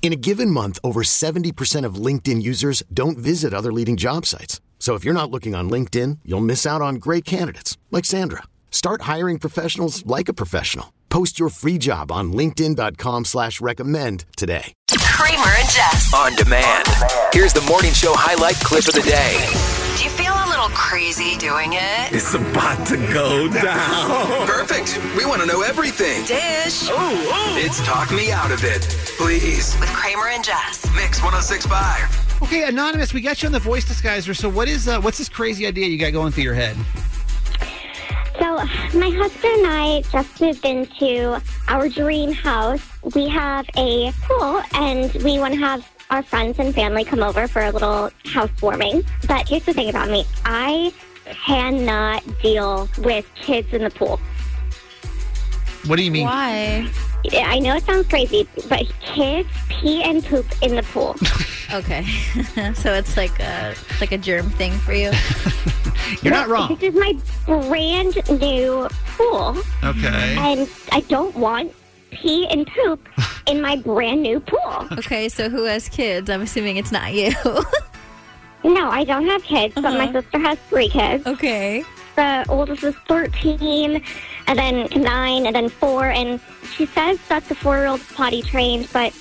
In a given month, over 70% of LinkedIn users don't visit other leading job sites. So if you're not looking on LinkedIn, you'll miss out on great candidates like Sandra. Start hiring professionals like a professional. Post your free job on linkedin.com slash recommend today. Kramer and Jess. On demand. Here's the morning show highlight clip of the day. Do you feel a little crazy doing it? It's about to go down. Perfect. We want to know everything. Dish Oh, oh. It's Talk Me Out of It. Please. with Kramer and Jess. Mix 1065. Okay, anonymous, we got you on the voice disguiser. So, what is uh, what's this crazy idea you got going through your head? So, my husband and I just moved into our dream house. We have a pool and we want to have our friends and family come over for a little housewarming. But here's the thing about me I cannot deal with kids in the pool. What do you mean? Why? I know it sounds crazy, but kids pee and poop in the pool. Okay, so it's like a like a germ thing for you. You're not wrong. This is my brand new pool, Okay. and I don't want pee and poop in my brand new pool. Okay, so who has kids? I'm assuming it's not you. No, I don't have kids, but my Uh-huh. sister has three kids. okay. The oldest is 13, and then 9, and then 4. And she says that the four year old's potty trained, but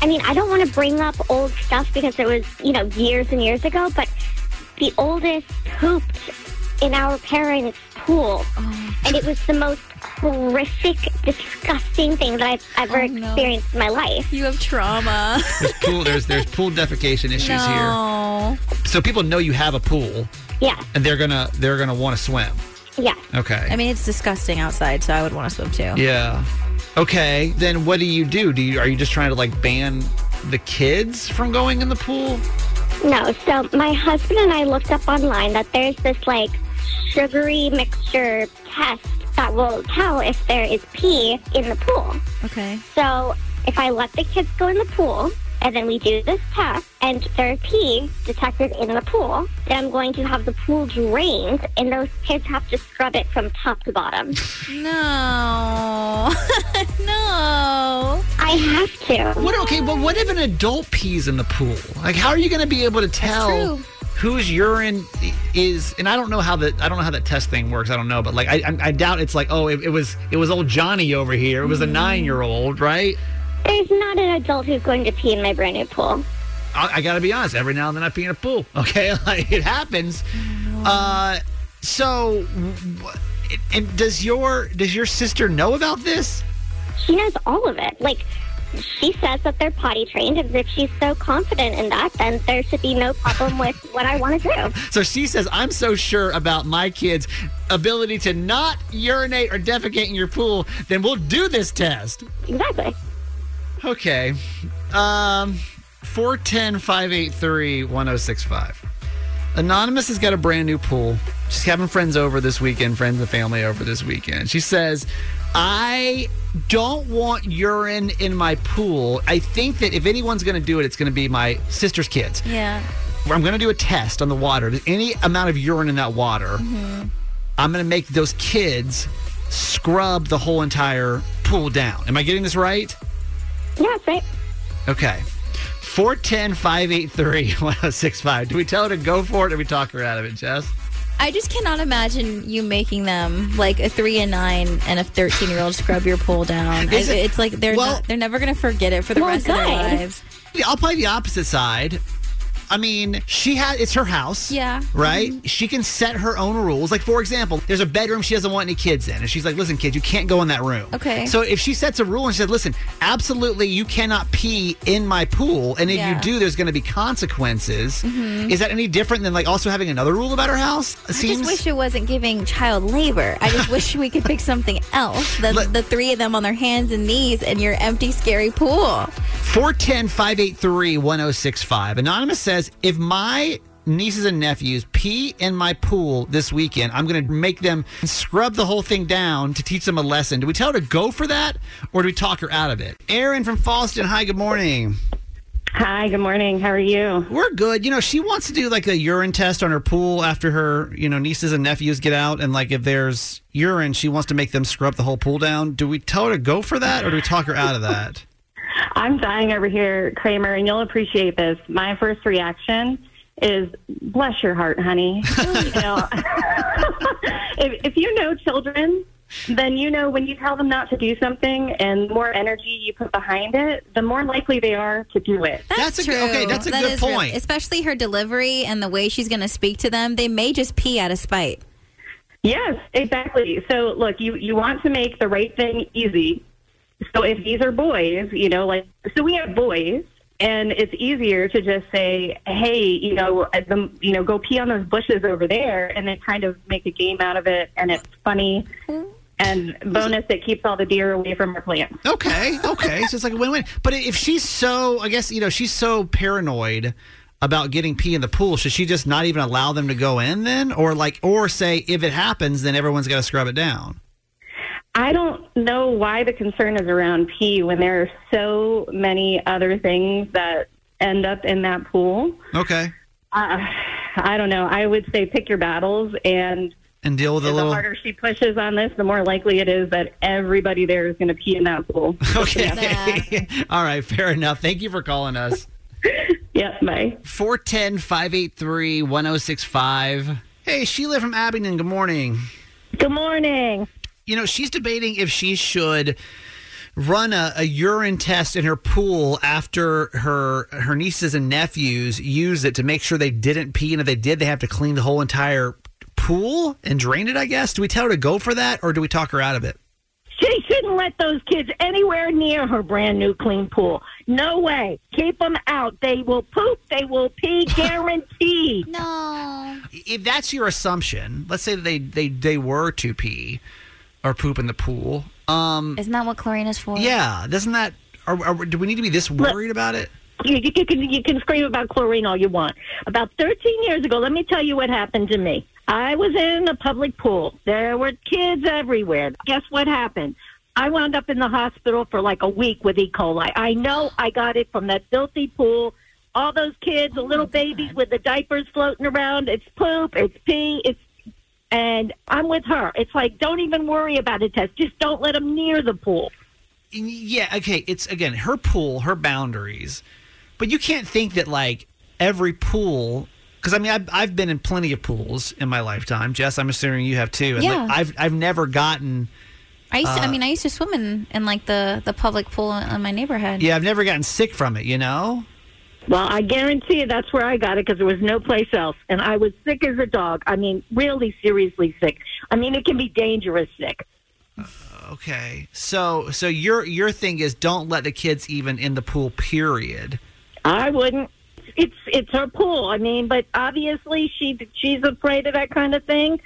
I mean, I don't want to bring up old stuff because it was, you know, years and years ago, but the oldest pooped in our parents' pool. Oh. And it was the most horrific, disgusting thing that I've ever Oh, no. experienced in my life. You have trauma. There's pool. There's there's pool defecation issues no. here. So people know you have a pool, Yeah, and they're gonna they're gonna want to swim. yeah. Okay. I mean, it's disgusting outside, so I would want to swim too. yeah. Okay. Then what do you do? Do you are you just trying to like ban the kids from going in the pool? No, so my husband and I looked up online that there's this like sugary mixture test that will tell if there is pee in the pool. Okay. So if I let the kids go in the pool and then we do this test and there's pee detected in the pool, then I'm going to have the pool drained and those kids have to scrub it from top to bottom. No. no. I have to. What? Okay, but what if an adult pees in the pool? Like, how are you going to be able to tell true. Whose urine is? And I don't know how that. I don't know how that test thing works. I don't know, but like, I, I, I doubt it's like, oh, it, it was it was old Johnny over here. It was a nine year old, right? There's not an adult who's going to pee in my brand new pool. I, I got to be honest. Every now and then I pee in a pool. Okay, like it happens. Uh, so, and does your does your sister know about this? she knows all of it. Like, she says that they're potty trained, and if she's so confident in that, then there should be no problem with what I want to do. So she says, I'm so sure about my kids' ability to not urinate or defecate in your pool, then we'll do this test. Exactly. Okay. Um 410 583 1065. Anonymous has got a brand new pool. She's having friends over this weekend, friends and family over this weekend. She says, I don't want urine in my pool. I think that if anyone's going to do it, it's going to be my sister's kids. Yeah. I'm going to do a test on the water. There's any amount of urine in that water, mm-hmm. I'm going to make those kids scrub the whole entire pool down. Am I getting this right? Yeah, that's right. Okay. 410 583 1065. Do we tell her to go for it or do we talk her out of it, Jess? I just cannot imagine you making them like a three and nine and a thirteen year old scrub your pool down. I- it- it's like they're well- not, they're never going to forget it for the Well, rest of their lives. I'll play the opposite side. I mean, she had it's her house. Yeah. Right? Mm-hmm. She can set her own rules. Like, for example, there's a bedroom she doesn't want any kids in. And she's like, listen, kids, you can't go in that room. Okay. So if she sets a rule and she said, listen, absolutely, you cannot pee in my pool. And if Yeah. you do, there's going to be consequences. Mm-hmm. Is that any different than like also having another rule about her house? I just wish it wasn't giving child labor. I just wish we could pick something else than Let- the three of them on their hands and knees in your empty, scary pool. 410 583 1065. Anonymous says, if my nieces and nephews pee in my pool this weekend, I'm going to make them scrub the whole thing down to teach them a lesson. Do we tell her to go for that or do we talk her out of it? Aaron from Falston, hi, good morning. Hi, good morning. How are you? We're good. You know, she wants to do like a urine test on her pool after her, you know, nieces and nephews get out. And like if there's urine, she wants to make them scrub the whole pool down. Do we tell her to go for that or do we talk her out of that? I'm dying over here, Kramer, and you'll appreciate this. My first reaction is, "Bless your heart, honey." you know, if, if you know children, then you know when you tell them not to do something, and the more energy you put behind it, the more likely they are to do it. That's, That's a true. good- okay, that's a That good is real- point. especially her delivery and the way she's going to speak to them. They may just pee out of spite. Yes, exactly. So look, you you want to make the right thing easy. So if these are boys, you know, like so we have boys and it's easier to just say, "Hey, you know, uh, the, you know, go pee on those bushes over there," and then kind of make a game out of it, and it's funny. And bonus, it keeps all the deer away from our plants. Okay, okay. so it's like a win-win. But if she's so, I guess you know, she's so paranoid about getting pee in the pool, should she just not even allow them to go in then, or like, or say if it happens, then everyone's got to scrub it down? I don't know why the concern is around pee when there are so many other things that end up in that pool. Okay, Uh, I don't know. I would say pick your battles, and and deal with a the little. harder she pushes on this, the more likely it is that everybody there is going to pee in that pool. Okay, all right, fair enough. Thank you for calling us. Yep, bye. 410 583 1065. Hey, Sheila from Abingdon. good morning. Good morning. You know, she's debating if she should run a, a urine test in her pool after her her nieces and nephews use it to make sure they didn't pee, and if they did, they have to clean the whole entire pool and drain it. I guess. Do we tell her to go for that, or do we talk her out of it? She shouldn't let those kids anywhere near her brand new clean pool. No way. Keep them out. They will poop. They will pee. Guaranteed. No. If that's your assumption, let's say they they they were to pee or poop in the pool. Um, Isn't that what chlorine is for? yeah, doesn't that? Are, are, do we need to be this worried about it? You, you, can, you can scream about chlorine all you want. About 13 years ago, let me tell you what happened to me. I was in a public pool. There were kids everywhere. Guess what happened? I wound up in the hospital for like a week with E. coli. I know I got it from that filthy pool. All those kids, the little babies with the diapers floating around. It's poop. It's pee. It's and I'm with her. It's like don't even worry about a test. Just don't let them near the pool. Yeah, okay. It's again her pool, her boundaries, but you can't think that like every pool. Because I mean, I've, I've been in plenty of pools in my lifetime. Jess, I'm assuming you have too. And Yeah. like, I've I've never gotten. I used to, I Uh, mean, I used to swim in, in like the, the public pool in my neighborhood. Yeah, I've never gotten sick from it. You know. Well, I guarantee you that's where I got it because there was no place else. And I was sick as a dog. I mean, really seriously sick. I mean, it can be dangerous sick. Uh, okay. So so your your thing is don't let the kids even in the pool. Period. I wouldn't. It's it's her pool. I mean, but obviously she she's afraid of that kind of thing.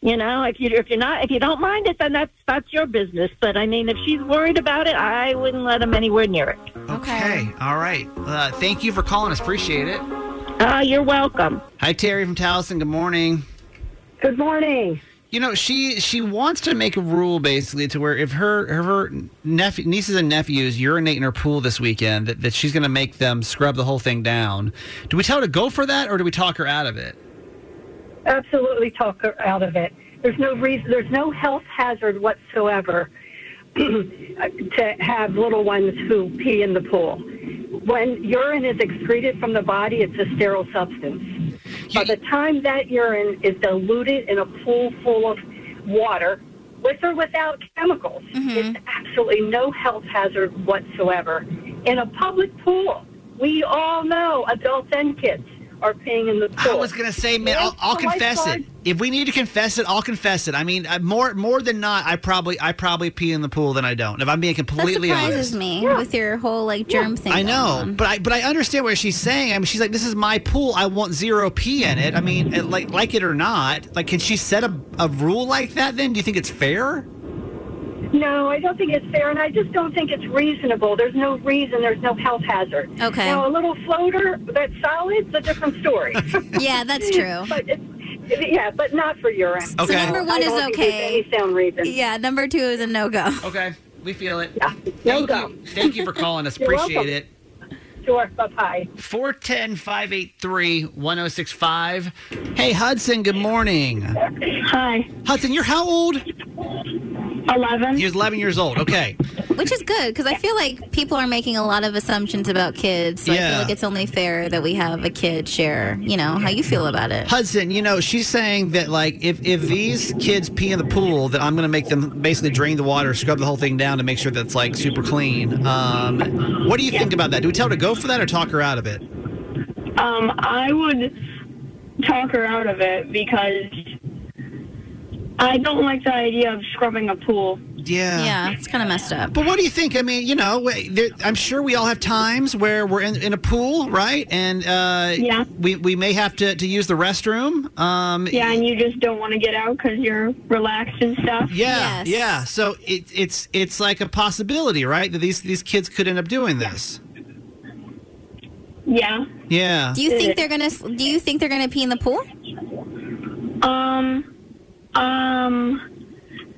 You know, if you if you're not if you don't mind it, then that's that's your business. But I mean, if she's worried about it, I wouldn't let them anywhere near it. Okay. All right. Uh, thank you for calling us. Appreciate it. Ah, you're welcome. Hi, Terry from Towson. Good morning. Good morning. You know, she she wants to make a rule basically to where if her her nephew, nieces and nephews urinate in her pool this weekend, that, that she's going to make them scrub the whole thing down. Do we tell her to go for that, or do we talk her out of it? absolutely talk her out of it. There's no reason, there's no health hazard whatsoever to have little ones who pee in the pool. When urine is excreted from the body, it's a sterile substance. By the time that urine is diluted in a pool full of water, with or without chemicals, mm-hmm. it's absolutely no health hazard whatsoever. In a public pool, we all know, adults and kids, are peeing in the pool. I was gonna say, man, I'll, I'll confess it. If we need to confess it, I'll confess it. I mean, uh, more more than not, I probably I probably pee in the pool than I don't. If I'm being completely That completely surprises honest. me with your whole like germ thing. I going know, on. but I but I understand what she's saying. I mean, she's like, "This is my pool. I want zero pee in it." I mean, it- like like it or not, like, can she set a, a rule like that? Then do you think it's fair? No, I don't think it's fair, and I just don't think it's reasonable. There's no reason. There's no health hazard. Okay. Now, a little floater that's solid is a different story. Yeah, that's true. but it's, yeah, but not for urine. Okay. So number one I don't is okay. Any sound reason. Yeah, number two is a no go. Okay, we feel it. Yeah, no go. Thank you for calling us. Appreciate welcome. it. Sure. Bye bye. 410 583 1065. Hey, Hudson, good morning. Hi. Hudson, you're how old? 11. You're 11 years old. Okay. Which is good because I feel like people are making a lot of assumptions about kids. So I feel like it's only fair that we have a kid share, you know, how you feel about it. Hudson, you know, she's saying that, like, if, if these kids pee in the pool, that I'm going to make them basically drain the water, scrub the whole thing down to make sure that's, like, super clean. Um, what do you think about that? Do we tell her to go for that or talk her out of it? Um, I would talk her out of it because I don't like the idea of scrubbing a pool. Yeah. Yeah, it's kind of messed up. But what do you think? I mean, you know, there, I'm sure we all have times where we're in, in a pool, right? And uh, Yeah. we, we may have to, to use the restroom. Um, Yeah, and you just don't want to get out because you're relaxed and stuff. Yeah, yeah. So it, it's it's like a possibility, right? That these these kids could end up doing this. Yeah. Yeah. Do you think they're gonna? Do you think they're gonna pee in the pool? Um, um,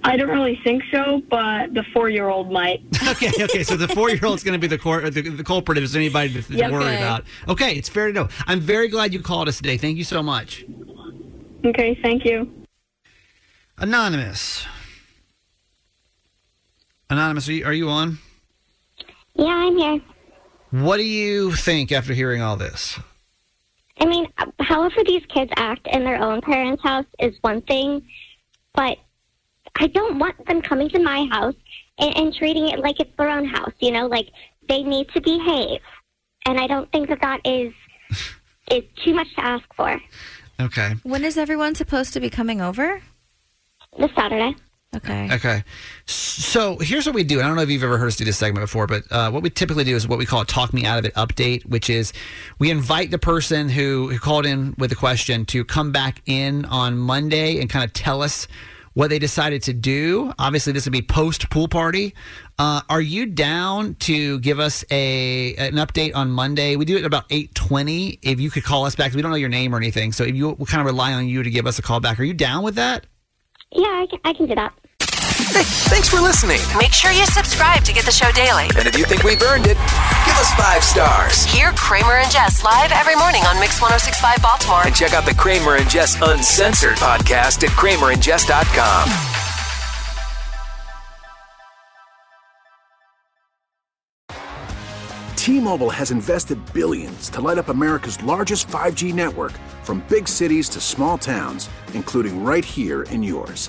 I don't really think so, but the four-year-old might. okay, okay. So the four year old's going to be the, cor- the the culprit if there's anybody to, to Yep. worry Okay. about. Okay, it's fair to know. I'm very glad you called us today. Thank you so much. Okay, thank you. Anonymous. Anonymous, are you, are you on? Yeah, I'm here. What do you think after hearing all this? I mean, however these kids act in their own parents' house is one thing, but I don't want them coming to my house and, and treating it like it's their own house. You know, like they need to behave, and I don't think that that is is too much to ask for. Okay. When is everyone supposed to be coming over? This Saturday. Okay. Okay. So here's what we do. I don't know if you've ever heard us do this segment before, but uh, what we typically do is what we call a talk me out of it update, which is we invite the person who, who called in with a question to come back in on Monday and kind of tell us what they decided to do. Obviously, this would be post pool party. Uh, are you down to give us a an update on Monday? We do it at about eight twenty. If you could call us back, we don't know your name or anything, so if you we kind of rely on you to give us a call back. Are you down with that? Yeah, I can, I can do that. Hey, thanks for listening. Make sure you subscribe to get the show daily. And if you think we've earned it, give us five stars. Hear Kramer and Jess live every morning on Mix 1065 Baltimore. And check out the Kramer and Jess Uncensored podcast at kramerandjess.com. T-Mobile has invested billions to light up America's largest 5G network from big cities to small towns, including right here in yours.